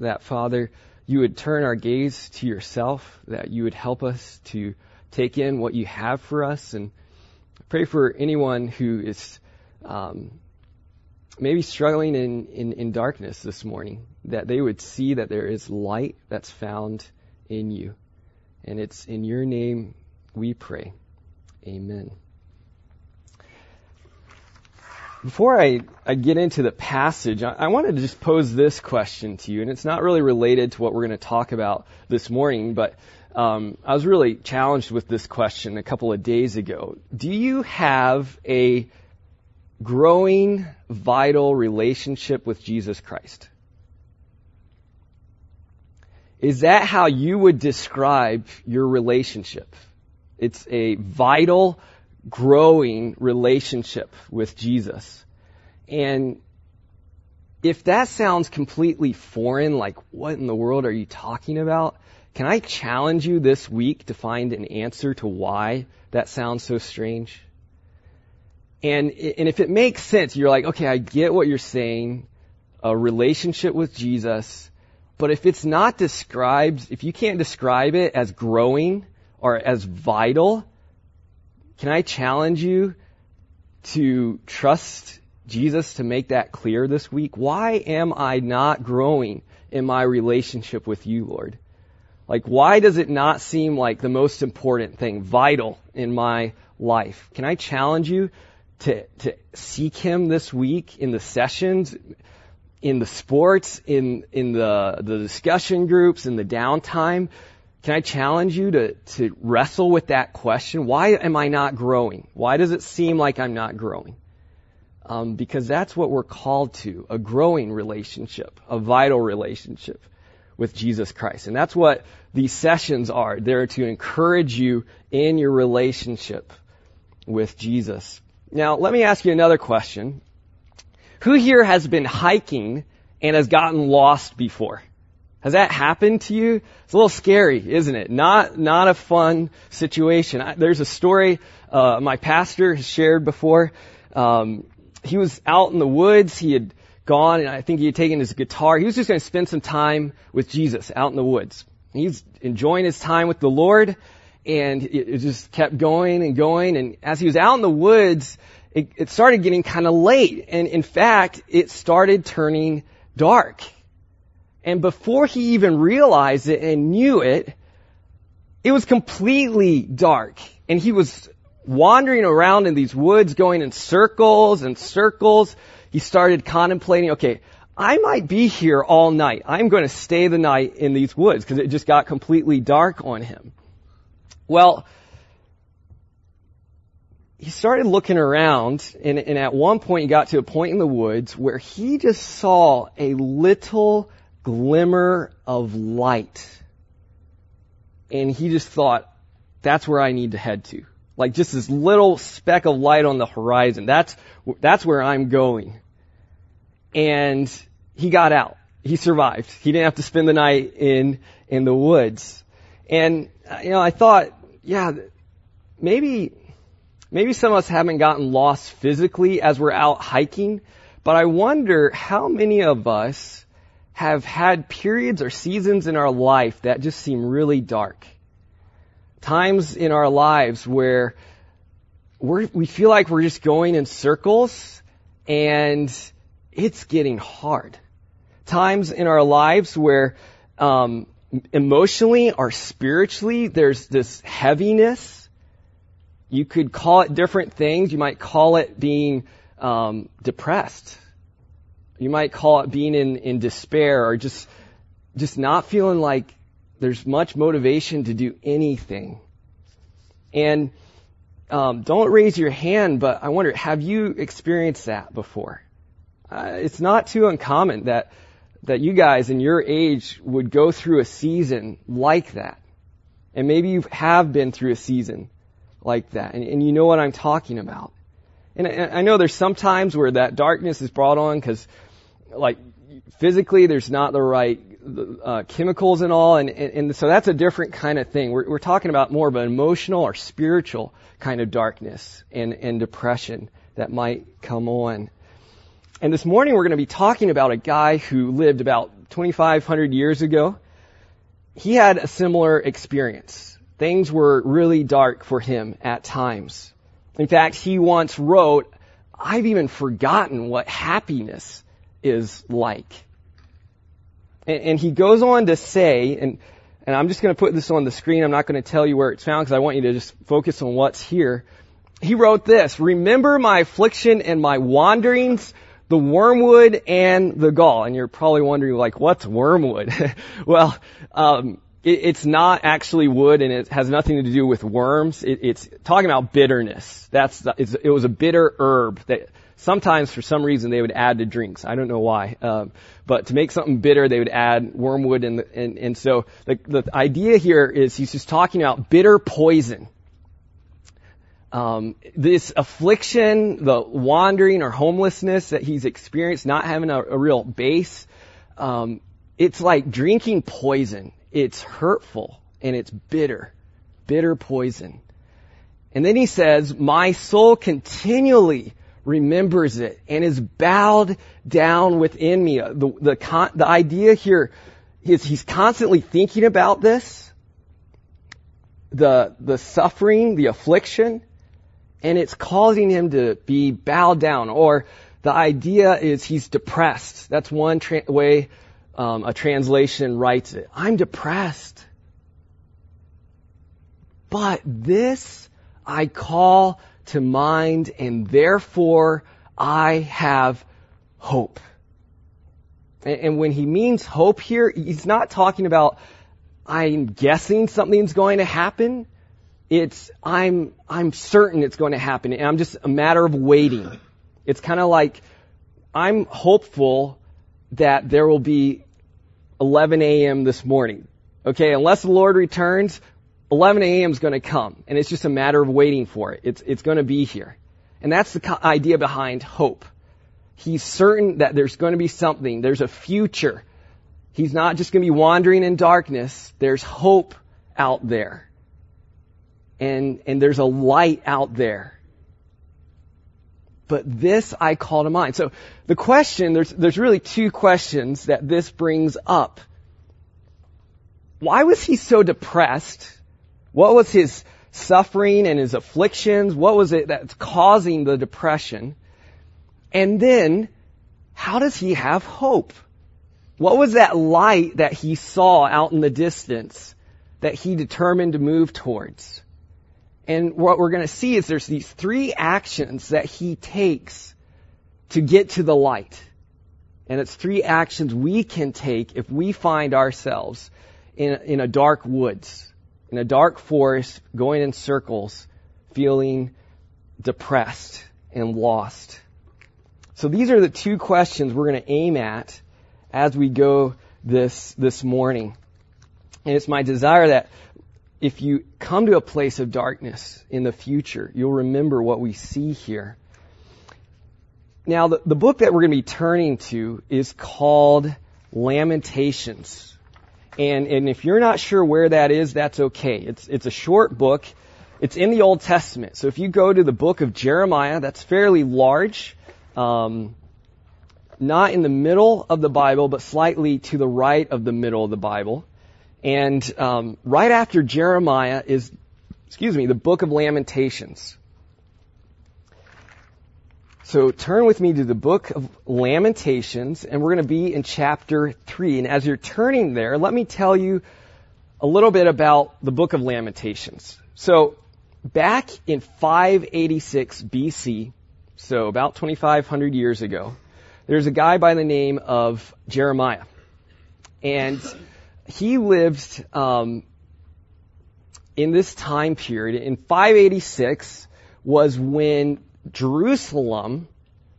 that Father, you would turn our gaze to yourself, that you would help us to take in what you have for us. And pray for anyone who is um, maybe struggling in, in, in darkness this morning, that they would see that there is light that's found in you. And it's in your name we pray. Amen. Before I, I get into the passage, I, I wanted to just pose this question to you, and it's not really related to what we're going to talk about this morning, but um, I was really challenged with this question a couple of days ago. Do you have a growing, vital relationship with Jesus Christ? Is that how you would describe your relationship? It's a vital, growing relationship with Jesus. And if that sounds completely foreign, like what in the world are you talking about? Can I challenge you this week to find an answer to why that sounds so strange? And, and if it makes sense, you're like, okay, I get what you're saying, a relationship with Jesus, but if it's not described, if you can't describe it as growing or as vital, can I challenge you to trust Jesus to make that clear this week? Why am I not growing in my relationship with you, Lord? Like, why does it not seem like the most important thing, vital in my life? Can I challenge you to, to seek Him this week in the sessions, in the sports, in, in the, the discussion groups, in the downtime? Can I challenge you to, to wrestle with that question? Why am I not growing? Why does it seem like I'm not growing? Um, because that's what we're called to, a growing relationship, a vital relationship with Jesus Christ. And that's what these sessions are. They're to encourage you in your relationship with Jesus. Now, let me ask you another question. Who here has been hiking and has gotten lost before? Has that happened to you? It's a little scary, isn't it? Not, not a fun situation. I, there's a story, uh, my pastor has shared before. Um, he was out in the woods. He had gone and I think he had taken his guitar. He was just going to spend some time with Jesus out in the woods. He's enjoying his time with the Lord and it, it just kept going and going. And as he was out in the woods, it, it started getting kind of late. And in fact, it started turning dark. And before he even realized it and knew it, it was completely dark. And he was wandering around in these woods, going in circles and circles. He started contemplating, okay, I might be here all night. I'm going to stay the night in these woods because it just got completely dark on him. Well, he started looking around and, and at one point he got to a point in the woods where he just saw a little glimmer of light. And he just thought, that's where I need to head to. Like just this little speck of light on the horizon. That's, that's where I'm going. And he got out. He survived. He didn't have to spend the night in, in the woods. And, uh, you know, I thought, yeah, maybe, maybe some of us haven't gotten lost physically as we're out hiking, but I wonder how many of us have had periods or seasons in our life that just seem really dark. Times in our lives where we feel like we're just going in circles and it's getting hard. Times in our lives where um, emotionally or spiritually there's this heaviness. You could call it different things. You might call it being um, depressed you might call it being in, in despair or just, just not feeling like there's much motivation to do anything. And um, don't raise your hand, but I wonder, have you experienced that before? Uh, it's not too uncommon that that you guys in your age would go through a season like that, and maybe you have been through a season like that, and, and you know what I'm talking about. And I, I know there's some times where that darkness is brought on because like physically there's not the right uh, chemicals and all, and, and, and, so that's a different kind of thing. We're, we're talking about more of an emotional or spiritual kind of darkness and, and depression that might come on. And this morning we're going to be talking about a guy who lived about 2,500 years ago, he had a similar experience. Things were really dark for him at times. In fact, he once wrote, I've even forgotten what happiness is like. And, and he goes on to say, and, and I'm just going to put this on the screen. I'm not going to tell you where it's found because I want you to just focus on what's here. He wrote this, remember my affliction and my wanderings, the wormwood and the gall. And you're probably wondering like, what's wormwood? well, um, it, it's not actually wood and it has nothing to do with worms. It, it's talking about bitterness. That's, the, it was a bitter herb that sometimes for some reason they would add to drinks. I don't know why. Um, but to make something bitter, they would add wormwood and, and, and so the, the idea here is he's just talking about bitter poison. Um, this affliction, the wandering or homelessness that he's experienced, not having a, a real base, um, it's like drinking poison. It's hurtful and it's bitter, bitter poison. And then he says, my soul continually remembers it and is bowed down within me. The, the, the idea here is he's constantly thinking about this, the, the suffering, the affliction, and it's causing him to be bowed down. Or the idea is he's depressed. That's one tra- way um, a translation writes it. I'm depressed. But this I call to mind, and therefore I have hope. And when he means hope here, he's not talking about I'm guessing something's going to happen. It's I'm I'm certain it's going to happen, and I'm just a matter of waiting. It's kind of like I'm hopeful that there will be 11 a.m. this morning. Okay, unless the Lord returns, 11 a.m. is going to come, and it's just a matter of waiting for it. It's, it's going to be here. And that's the idea behind hope. He's certain that there's going to be something. There's a future. He's not just going to be wandering in darkness. There's hope out there. And, and there's a light out there. But this I call to mind. So the question, there's, there's really two questions that this brings up. Why was he so depressed? What was his suffering and his afflictions? What was it that's causing the depression? And then, how does he have hope? What was that light that he saw out in the distance that he determined to move towards? And what we're going to see is there's these three actions that he takes to get to the light. And it's three actions we can take if we find ourselves in, in a dark woods in a dark forest, going in circles, feeling depressed and lost. So these are the two questions we're going to aim at as we go this, this morning. And it's my desire that if you come to a place of darkness in the future, you'll remember what we see here. Now, the, the book that we're going to be turning to is called Lamentations. And, and if you're not sure where that is, that's okay. It's, it's a short book. It's in the Old Testament. So if you go to the book of Jeremiah, that's fairly large. Um, not in the middle of the Bible, but slightly to the right of the middle of the Bible. And um, right after Jeremiah is, excuse me, the book of Lamentations. So turn with me to the book of Lamentations, and we're going to be in chapter 3. And as you're turning there, let me tell you a little bit about the book of Lamentations. So back in 586 BC, so about 2,500 years ago, there's a guy by the name of Jeremiah. And he lived um, in this time period. In 586 was when Jerusalem,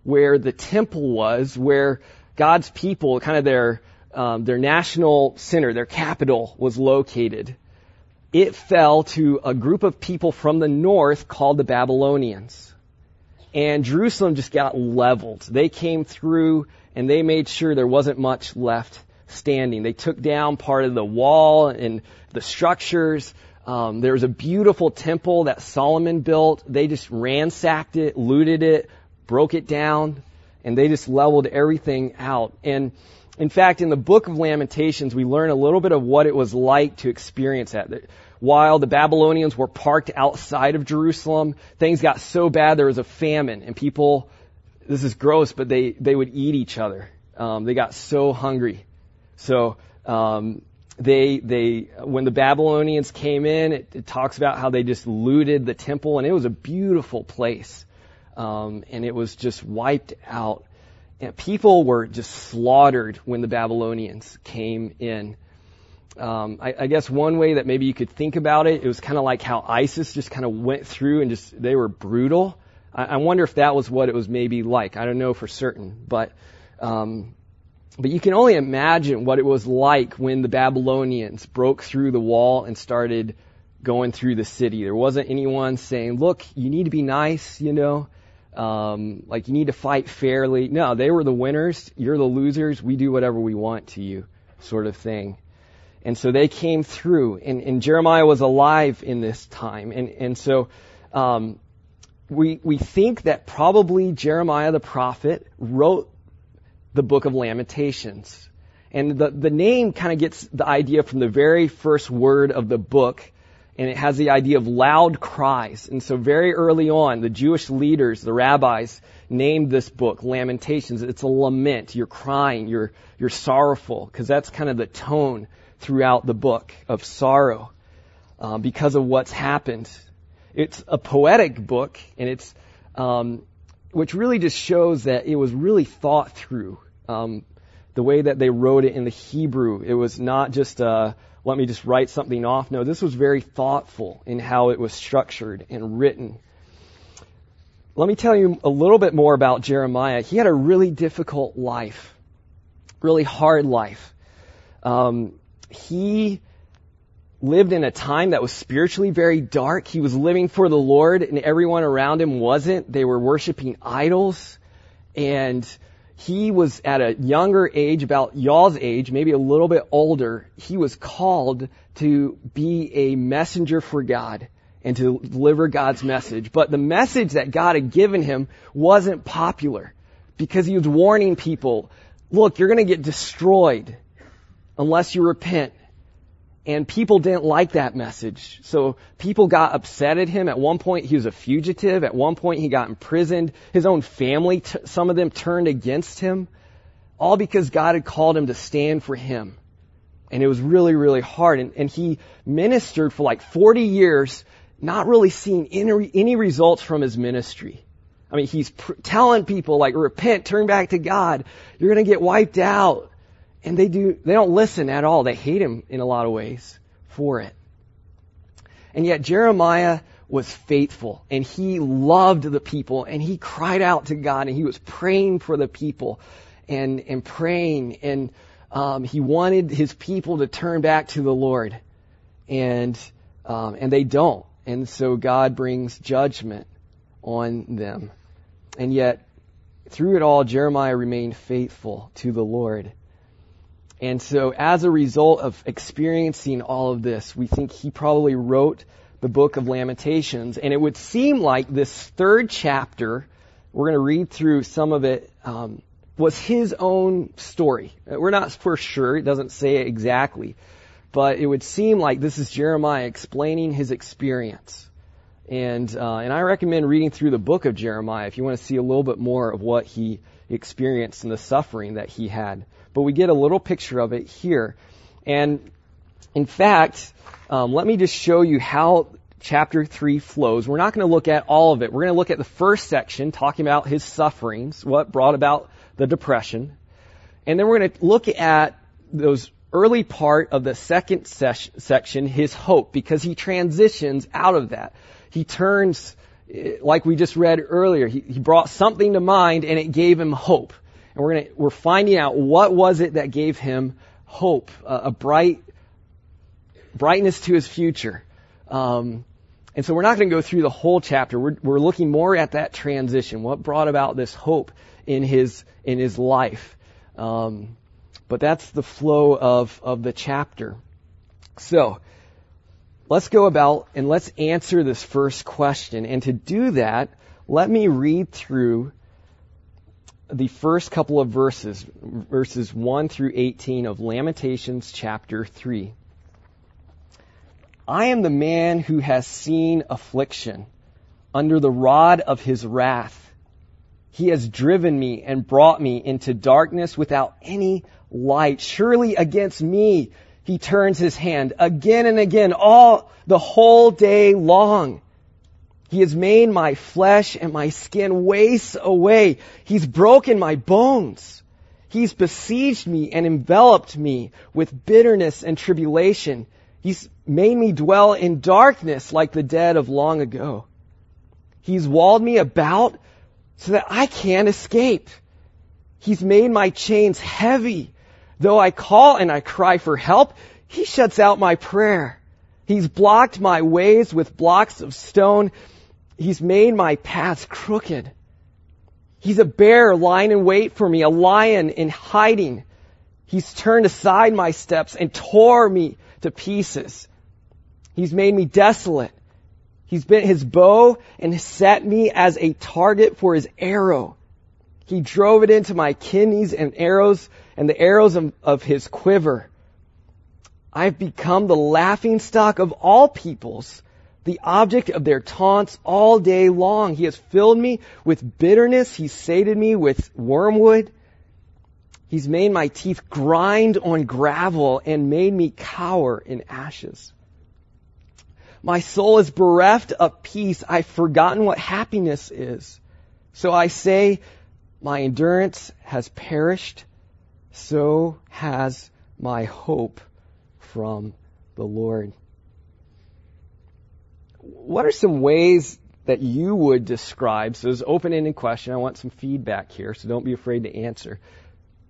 where the temple was, where God's people, kind of their um, their national center, their capital, was located. It fell to a group of people from the north called the Babylonians. And Jerusalem just got leveled. They came through and they made sure there wasn't much left standing. They took down part of the wall and the structures. Um, there was a beautiful temple that Solomon built. They just ransacked it, looted it, broke it down, and they just leveled everything out. And in fact, in the book of Lamentations, we learn a little bit of what it was like to experience that. While the Babylonians were parked outside of Jerusalem, things got so bad there was a famine, and people, this is gross, but they, they would eat each other. Um, they got so hungry. So, um, they, they, when the Babylonians came in, it, it, talks about how they just looted the temple, and it was a beautiful place. Um, and it was just wiped out. And people were just slaughtered when the Babylonians came in. Um, I, I guess one way that maybe you could think about it, it was kind of like how ISIS just kind of went through and just they were brutal. I, I wonder if that was what it was maybe like. I don't know for certain, but um, but you can only imagine what it was like when the Babylonians broke through the wall and started going through the city. There wasn't anyone saying, "Look, you need to be nice," you know. Um, like you need to fight fairly. No, they were the winners. You're the losers. We do whatever we want to you, sort of thing. And so they came through, and, and Jeremiah was alive in this time. And, and so um, we, we think that probably Jeremiah the prophet wrote the book of Lamentations. And the, the name kind of gets the idea from the very first word of the book, and it has the idea of loud cries. And so very early on, the Jewish leaders, the rabbis, named this book Lamentations. It's a lament. You're crying. You're, you're sorrowful, because that's kind of the tone throughout the book of sorrow uh, because of what's happened. It's a poetic book, and it's um, which really just shows that it was really thought through. Um, the way that they wrote it in the Hebrew, it was not just uh, let me just write something off. No, this was very thoughtful in how it was structured and written. Let me tell you a little bit more about Jeremiah. He had a really difficult life, really hard life. Um, he lived in a time that was spiritually very dark. He was living for the Lord and everyone around him wasn't. They were worshiping idols and he was at a younger age, about y'all's age, maybe a little bit older. He was called to be a messenger for God and to deliver God's message. But the message that God had given him wasn't popular because he was warning people, look, you're going to get destroyed unless you repent. And people didn't like that message. So people got upset at him. At one point, he was a fugitive. At one point, he got imprisoned. His own family, t- some of them turned against him. All because God had called him to stand for him. And it was really, really hard. And, and he ministered for like 40 years, not really seeing any, any results from his ministry. I mean, he's pr- telling people like, repent, turn back to God. You're going to get wiped out. And they do, they don't listen at all. They hate him in a lot of ways for it. And yet Jeremiah was faithful and he loved the people and he cried out to God and he was praying for the people and, and praying and, um, he wanted his people to turn back to the Lord and, um, and they don't. And so God brings judgment on them. And yet, through it all, Jeremiah remained faithful to the Lord. And so as a result of experiencing all of this, we think he probably wrote the book of Lamentations. And it would seem like this third chapter, we're going to read through some of it, um, was his own story. We're not for sure. It doesn't say it exactly. But it would seem like this is Jeremiah explaining his experience. And, uh, and I recommend reading through the book of Jeremiah if you want to see a little bit more of what he experienced and the suffering that he had but we get a little picture of it here. And in fact, um, let me just show you how chapter 3 flows. We're not going to look at all of it. We're going to look at the first section talking about his sufferings, what brought about the depression. And then we're going to look at those early part of the second ses- section, his hope, because he transitions out of that. He turns, eh, like we just read earlier, he, he brought something to mind and it gave him hope and we're gonna we're finding out what was it that gave him hope, uh, a bright brightness to his future. Um, and so we're not going to go through the whole chapter. We're, we're looking more at that transition, what brought about this hope in his in his life. Um, but that's the flow of of the chapter. So let's go about and let's answer this first question. And to do that, let me read through the first couple of verses, verses 1 through 18 of Lamentations chapter 3. I am the man who has seen affliction under the rod of his wrath. He has driven me and brought me into darkness without any light. Surely against me he turns his hand again and again all the whole day long. He has made my flesh and my skin waste away. He's broken my bones. He's besieged me and enveloped me with bitterness and tribulation. He's made me dwell in darkness like the dead of long ago. He's walled me about so that I can't escape. He's made my chains heavy. Though I call and I cry for help, he shuts out my prayer. He's blocked my ways with blocks of stone. He's made my paths crooked. He's a bear lying in wait for me, a lion in hiding. He's turned aside my steps and tore me to pieces. He's made me desolate. He's bent his bow and set me as a target for his arrow. He drove it into my kidneys and arrows and the arrows of, of his quiver. I've become the laughing stock of all peoples the object of their taunts all day long. He has filled me with bitterness. He's sated me with wormwood. He's made my teeth grind on gravel and made me cower in ashes. My soul is bereft of peace. I've forgotten what happiness is. So I say, my endurance has perished. So has my hope from the Lord what are some ways that you would describe? So it's open-ended question. I want some feedback here, so don't be afraid to answer.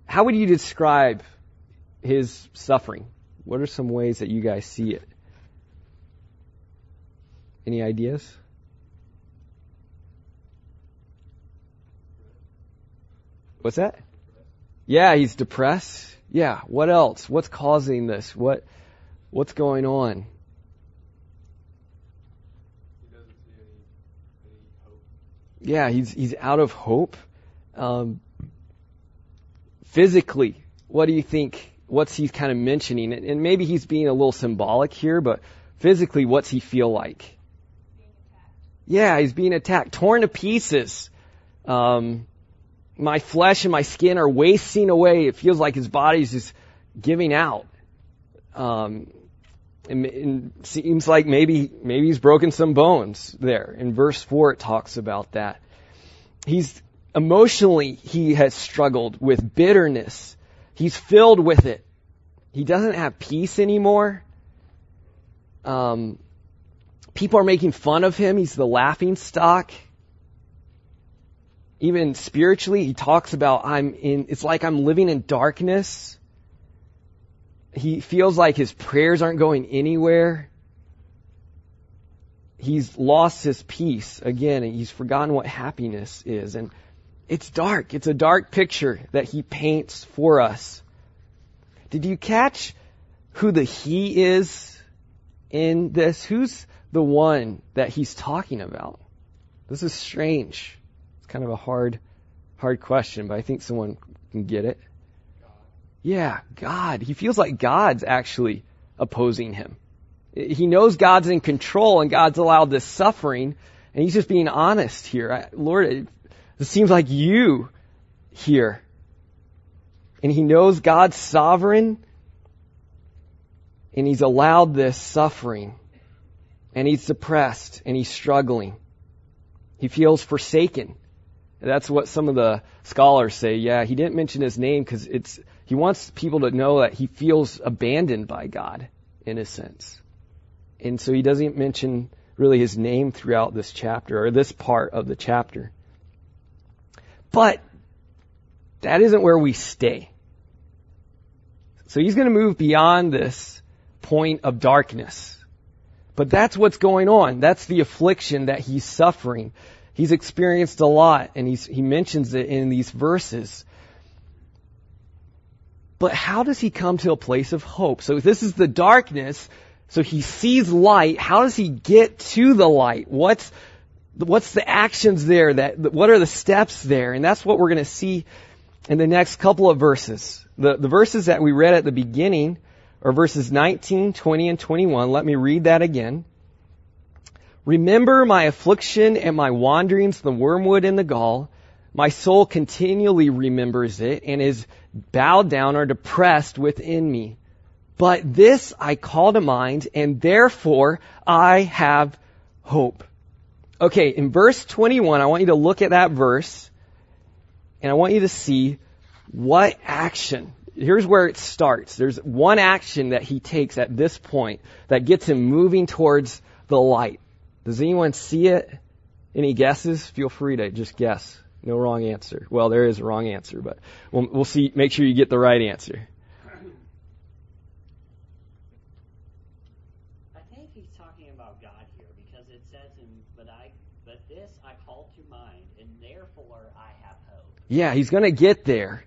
How would you describe his suffering? What are some ways that you guys see it? Any ideas? What's that? Yeah, he's depressed. Yeah, what else? What's causing this? What what's going on? Yeah, he's he's out of hope. Um, physically, what do you think? What's he kind of mentioning? And maybe he's being a little symbolic here, but physically, what's he feel like? Yeah, he's being attacked, torn to pieces. Um, my flesh and my skin are wasting away. It feels like his body's just giving out. Um, it seems like maybe maybe he's broken some bones there. In verse four, it talks about that. He's emotionally he has struggled with bitterness. He's filled with it. He doesn't have peace anymore. Um, people are making fun of him. He's the laughing stock. Even spiritually, he talks about I'm in. It's like I'm living in darkness he feels like his prayers aren't going anywhere. He's lost his peace again, and he's forgotten what happiness is. And it's dark. It's a dark picture that he paints for us. Did you catch who the he is in this? Who's the one that he's talking about? This is strange. It's kind of a hard, hard question, but I think someone can get it. Yeah, God. He feels like God's actually opposing him. He knows God's in control and God's allowed this suffering, and he's just being honest here. Lord, it, it seems like you here. And he knows God's sovereign, and he's allowed this suffering, and he's depressed, and he's struggling. He feels forsaken. That's what some of the scholars say. Yeah, he didn't mention his name because it's he wants people to know that he feels abandoned by God in a sense. And so he doesn't mention really his name throughout this chapter or this part of the chapter. But that isn't where we stay. So he's going to move beyond this point of darkness. But that's what's going on. That's the affliction that he's suffering. He's experienced a lot, and he mentions it in these verses. But how does he come to a place of hope? So this is the darkness. So he sees light. How does he get to the light? What's, What's the actions there? That what are the steps there? And that's what we're going to see in the next couple of verses. The the verses that we read at the beginning are verses 19, 20, and 21. Let me read that again. Remember my affliction and my wanderings, the wormwood and the gall. My soul continually remembers it and is bowed down or depressed within me. But this I call to mind and therefore I have hope. Okay, in verse 21, I want you to look at that verse and I want you to see what action. Here's where it starts. There's one action that he takes at this point that gets him moving towards the light. Does anyone see it? Any guesses? Feel free to just guess. No wrong answer. Well, there is a wrong answer, but we'll, we'll see. Make sure you get the right answer. I think he's talking about God here because it says in, but I, but this I call to mind, and therefore I have hope. Yeah, he's going to get there,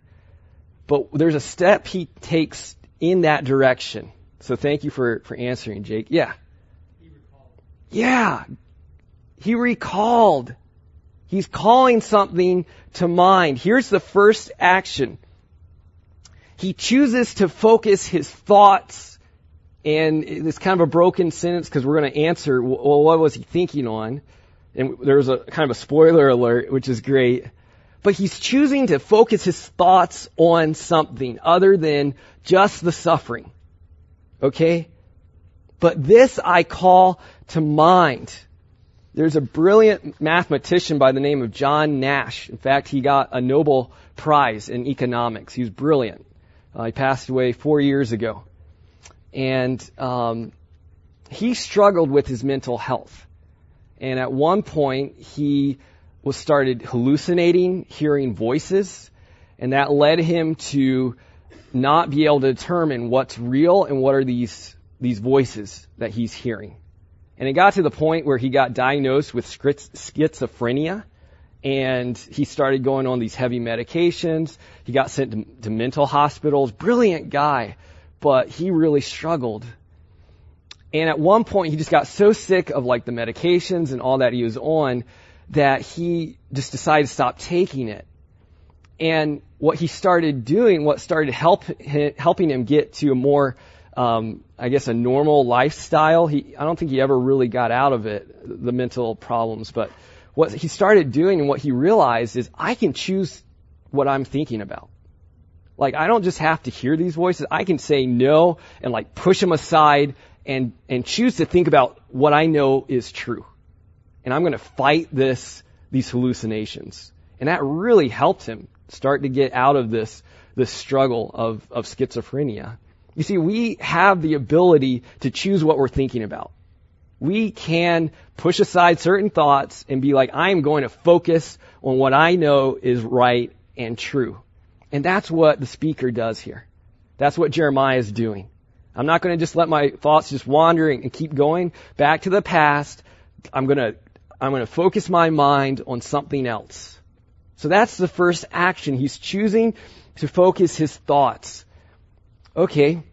but there's a step he takes in that direction. So thank you for for answering, Jake. Yeah. Yeah. He recalled. He's calling something to mind. Here's the first action. He chooses to focus his thoughts, and it's kind of a broken sentence because we're going to answer, well, what was he thinking on? And there's a kind of a spoiler alert, which is great. But he's choosing to focus his thoughts on something other than just the suffering. Okay? But this I call to mind. There's a brilliant mathematician by the name of John Nash. In fact, he got a Nobel Prize in economics. He was brilliant. Uh, he passed away four years ago. And um, he struggled with his mental health. And at one point, he was started hallucinating, hearing voices, and that led him to not be able to determine what's real and what are these these voices that he's hearing. And it got to the point where he got diagnosed with schizophrenia and he started going on these heavy medications. He got sent to, to, mental hospitals. Brilliant guy, but he really struggled. And at one point he just got so sick of like the medications and all that he was on that he just decided to stop taking it. And what he started doing, what started help, helping him get to a more um, I guess, a normal lifestyle. He, I don't think he ever really got out of it, the mental problems. But what he started doing and what he realized is I can choose what I'm thinking about. Like, I don't just have to hear these voices. I can say no and like push them aside and, and choose to think about what I know is true. And I'm going to fight this, these hallucinations. And that really helped him start to get out of this, this struggle of, of schizophrenia. You see, we have the ability to choose what we're thinking about. We can push aside certain thoughts and be like, I am going to focus on what I know is right and true. And that's what the speaker does here. That's what Jeremiah is doing. I'm not going to just let my thoughts just wander and keep going back to the past. I'm going to, I'm going to focus my mind on something else. So that's the first action. He's choosing to focus his thoughts okay,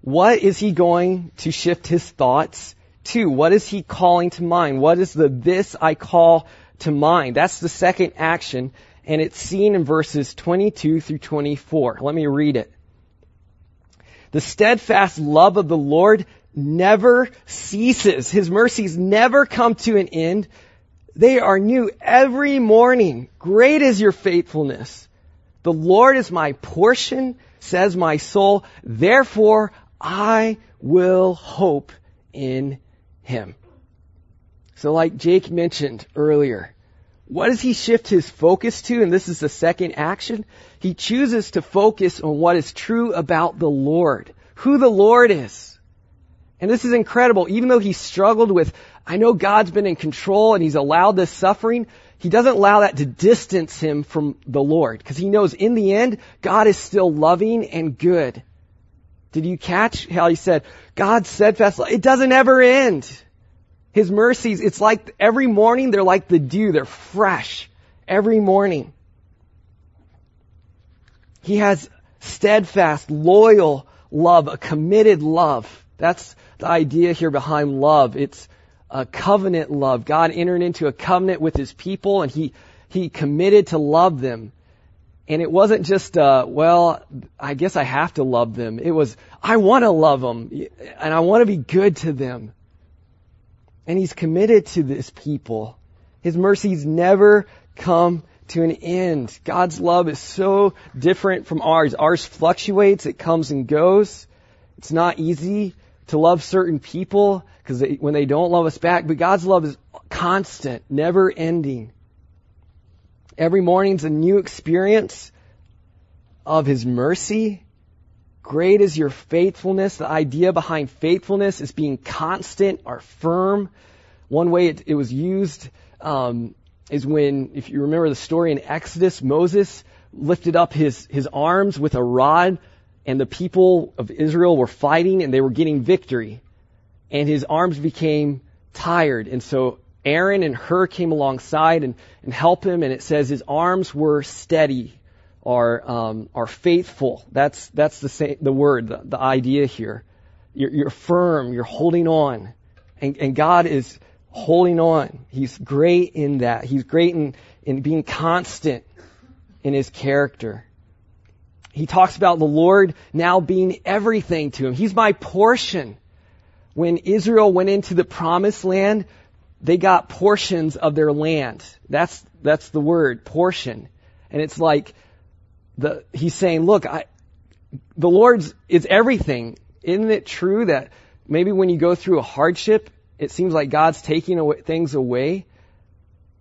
what is he going to shift his thoughts to? What is he calling to mind? What is the this I call to mind? That's the second action, and it's seen in verses 22 through 24. Let me read it. The steadfast love of the Lord never ceases. His mercies never come to an end. They are new every morning. Great is your faithfulness. The Lord is my portion says my soul, therefore I will hope in him. So like Jake mentioned earlier, what does he shift his focus to? And this is the second action. He chooses to focus on what is true about the Lord, who the Lord is. And this is incredible. Even though he struggled with, I know God's been in control and he's allowed this suffering, he doesn't allow that to distance him from the Lord because he knows in the end, God is still loving and good. Did you catch how he said, God's steadfast love, it doesn't ever end. His mercies, it's like every morning they're like the dew, they're fresh every morning. He has steadfast, loyal love, a committed love. That's the idea here behind love. It's a covenant love. God entered into a covenant with his people and he, he committed to love them. And it wasn't just, uh, well, I guess I have to love them. It was, I want to love them and I want to be good to them. And he's committed to this people. His mercies never come to an end. God's love is so different from ours. Ours fluctuates, it comes and goes. It's not easy to love certain people because when they don't love us back, but God's love is constant, never ending. Every morning's a new experience of His mercy. Great is your faithfulness. The idea behind faithfulness is being constant or firm. One way it, it was used um, is when, if you remember the story in Exodus, Moses lifted up his, his arms with a rod and the people of Israel were fighting and they were getting victory. And his arms became tired. And so Aaron and Hur came alongside and, and helped him. And it says his arms were steady or, um, are faithful. That's, that's the same, the word, the, the idea here. You're, you're firm. You're holding on. And, and God is holding on. He's great in that. He's great in, in being constant in his character. He talks about the Lord now being everything to him. He's my portion. When Israel went into the promised land, they got portions of their land. That's, that's the word, portion. And it's like, the, he's saying, look, I, the Lord's is everything. Isn't it true that maybe when you go through a hardship, it seems like God's taking away, things away?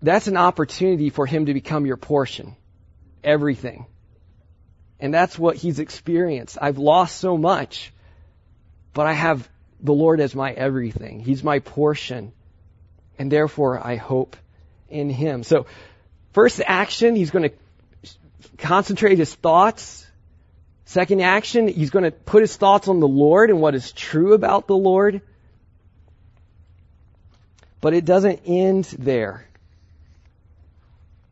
That's an opportunity for Him to become your portion. Everything. And that's what he's experienced. I've lost so much, but I have the Lord as my everything. He's my portion. And therefore I hope in him. So first action, he's going to concentrate his thoughts. Second action, he's going to put his thoughts on the Lord and what is true about the Lord. But it doesn't end there.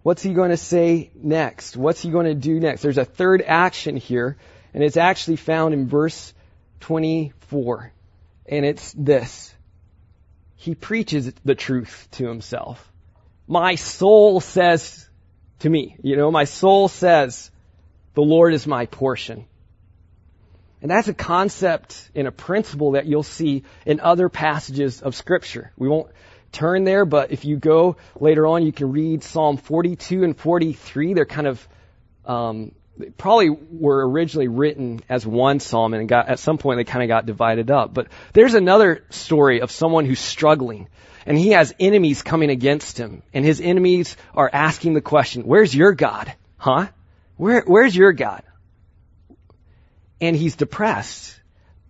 What's he going to say next? What's he going to do next? There's a third action here, and it's actually found in verse 24. And it's this. He preaches the truth to himself. My soul says to me, you know, my soul says, the Lord is my portion. And that's a concept and a principle that you'll see in other passages of scripture. We won't turn there, but if you go later on, you can read Psalm 42 and 43. They're kind of, um, probably were originally written as one psalm and got, at some point they kind of got divided up. But there's another story of someone who's struggling and he has enemies coming against him and his enemies are asking the question, where's your God? Huh? Where, where's your God? And he's depressed.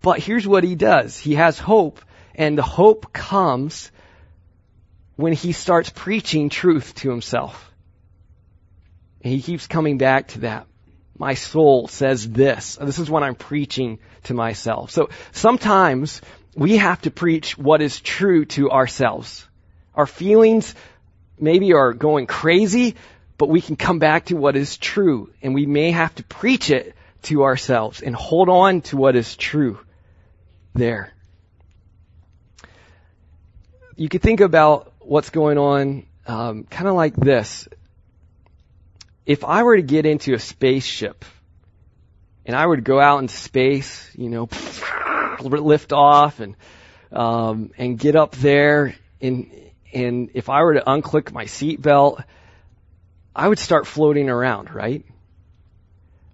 But here's what he does. He has hope and the hope comes when he starts preaching truth to himself. And he keeps coming back to that. My soul says this. This is what I'm preaching to myself. So sometimes we have to preach what is true to ourselves. Our feelings maybe are going crazy, but we can come back to what is true. And we may have to preach it to ourselves and hold on to what is true there. You could think about what's going on um, kind of like this. If I were to get into a spaceship and I were to go out into space, you know, lift off and um, and get up there, and and if I were to unclick my seatbelt, I would start floating around, right?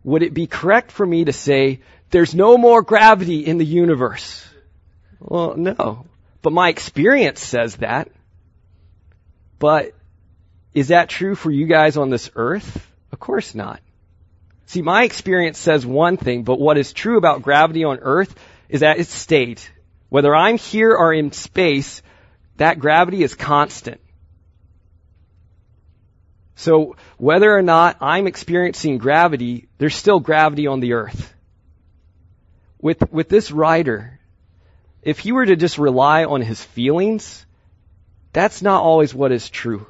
Would it be correct for me to say there's no more gravity in the universe? Well, no. But my experience says that. But is that true for you guys on this earth? Of course not. See, my experience says one thing, but what is true about gravity on earth is that it's state. Whether I'm here or in space, that gravity is constant. So whether or not I'm experiencing gravity, there's still gravity on the earth. With, with this writer, if he were to just rely on his feelings, that's not always what is true.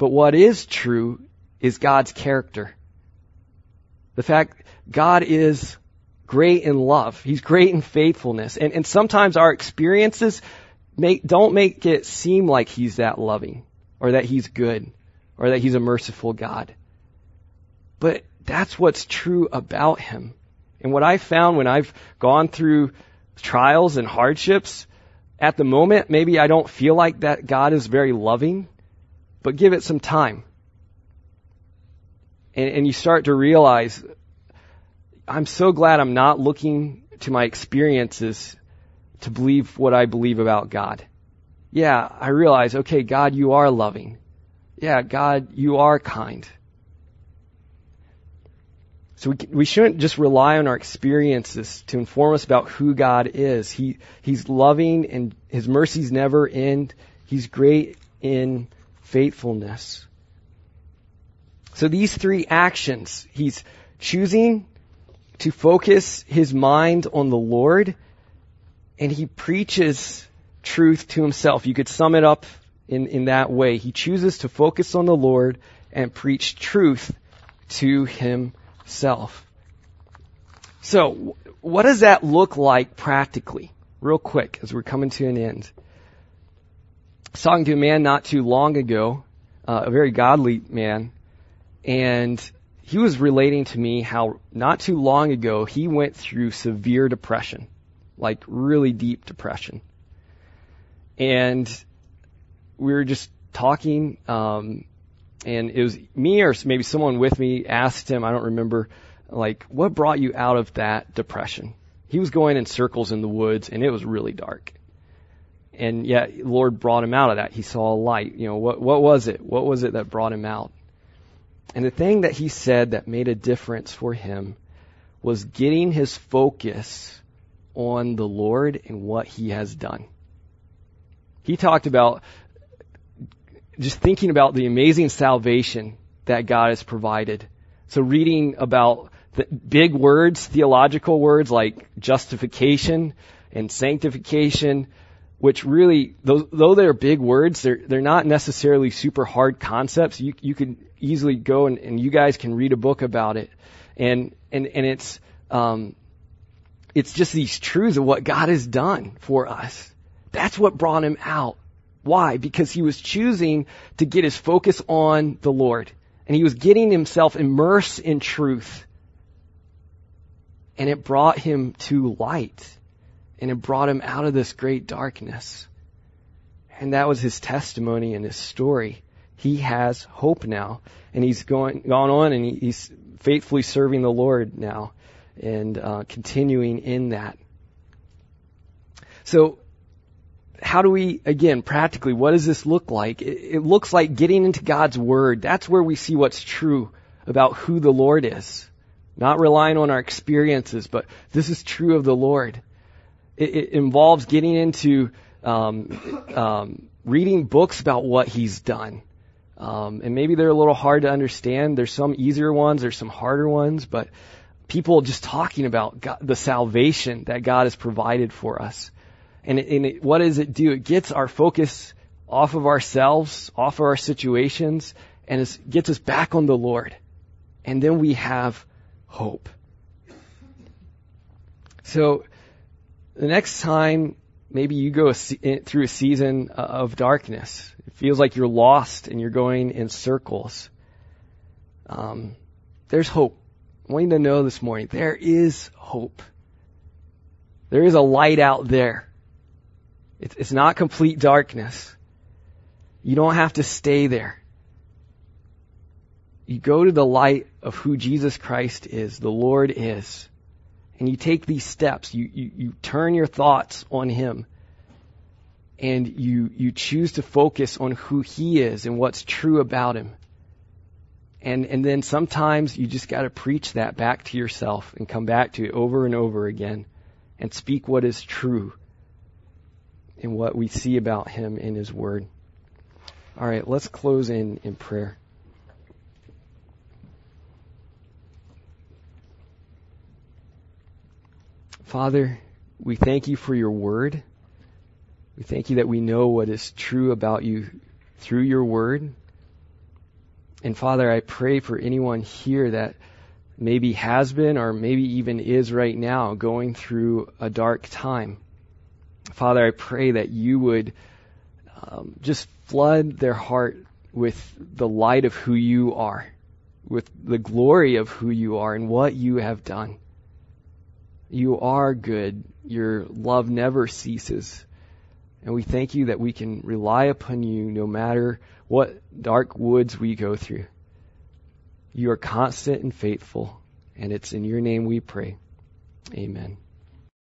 But what is true is God's character. The fact God is great in love. He's great in faithfulness. And, and sometimes our experiences make, don't make it seem like he's that loving or that he's good or that he's a merciful God. But that's what's true about him. And what I found when I've gone through trials and hardships, at the moment, maybe I don't feel like that God is very loving, but give it some time. And, and you start to realize, I'm so glad I'm not looking to my experiences to believe what I believe about God. Yeah, I realize, okay, God, you are loving. Yeah, God, you are kind. So we, we shouldn't just rely on our experiences to inform us about who God is. He, he's loving and His mercies never end. He's great in faithfulness. So these three actions, He's choosing to focus His mind on the Lord and He preaches truth to Himself. You could sum it up in, in that way. He chooses to focus on the Lord and preach truth to Himself. So, what does that look like practically? Real quick, as we're coming to an end. Talking to a man not too long ago, uh, a very godly man, and he was relating to me how not too long ago he went through severe depression, like really deep depression. And we were just talking, um, and it was me or maybe someone with me asked him, I don't remember, like, what brought you out of that depression? He was going in circles in the woods and it was really dark. And yet, Lord brought him out of that. He saw a light. You know, what, what was it? What was it that brought him out? And the thing that he said that made a difference for him was getting his focus on the Lord and what he has done. He talked about just thinking about the amazing salvation that God has provided. So reading about the big words, theological words like justification and sanctification, which really, though, though they're big words, they're, they're not necessarily super hard concepts. You, you can easily go and, and you guys can read a book about it. And, and, and it's, um, it's just these truths of what God has done for us. That's what brought him out. Why? Because he was choosing to get his focus on the Lord. And he was getting himself immersed in truth. And it brought him to light. And it brought him out of this great darkness. And that was his testimony and his story. He has hope now. And he's going, gone on and he's faithfully serving the Lord now and uh, continuing in that. So how do we, again, practically, what does this look like? It, it, looks like getting into God's Word. That's where we see what's true about who the Lord is. Not relying on our experiences, but this is true of the Lord. It, it involves getting into um, um, reading books about what He's done. Um, and maybe they're a little hard to understand. There's some easier ones, there's some harder ones, but people just talking about God, the salvation that God has provided for us. And, it, and it, what does it do? It gets our focus off of ourselves, off of our situations, and it gets us back on the Lord. And then we have hope. So, the next time maybe you go through a season of darkness, it feels like you're lost and you're going in circles. Um, there's hope. I want you to know this morning there is hope. There is a light out there. It's not complete darkness. You don't have to stay there. You go to the light of who Jesus Christ is, the Lord is, and you take these steps. You, you, you turn your thoughts on Him, and you, you choose to focus on who He is and what's true about Him. And, and then sometimes you just gotta preach that back to yourself and come back to it over and over again and speak what is true in what we see about him in his word. All right, let's close in in prayer. Father, we thank you for your word. We thank you that we know what is true about you through your word. And Father, I pray for anyone here that maybe has been or maybe even is right now going through a dark time. Father, I pray that you would um, just flood their heart with the light of who you are, with the glory of who you are and what you have done. You are good. Your love never ceases. And we thank you that we can rely upon you no matter what dark woods we go through. You are constant and faithful, and it's in your name we pray. Amen.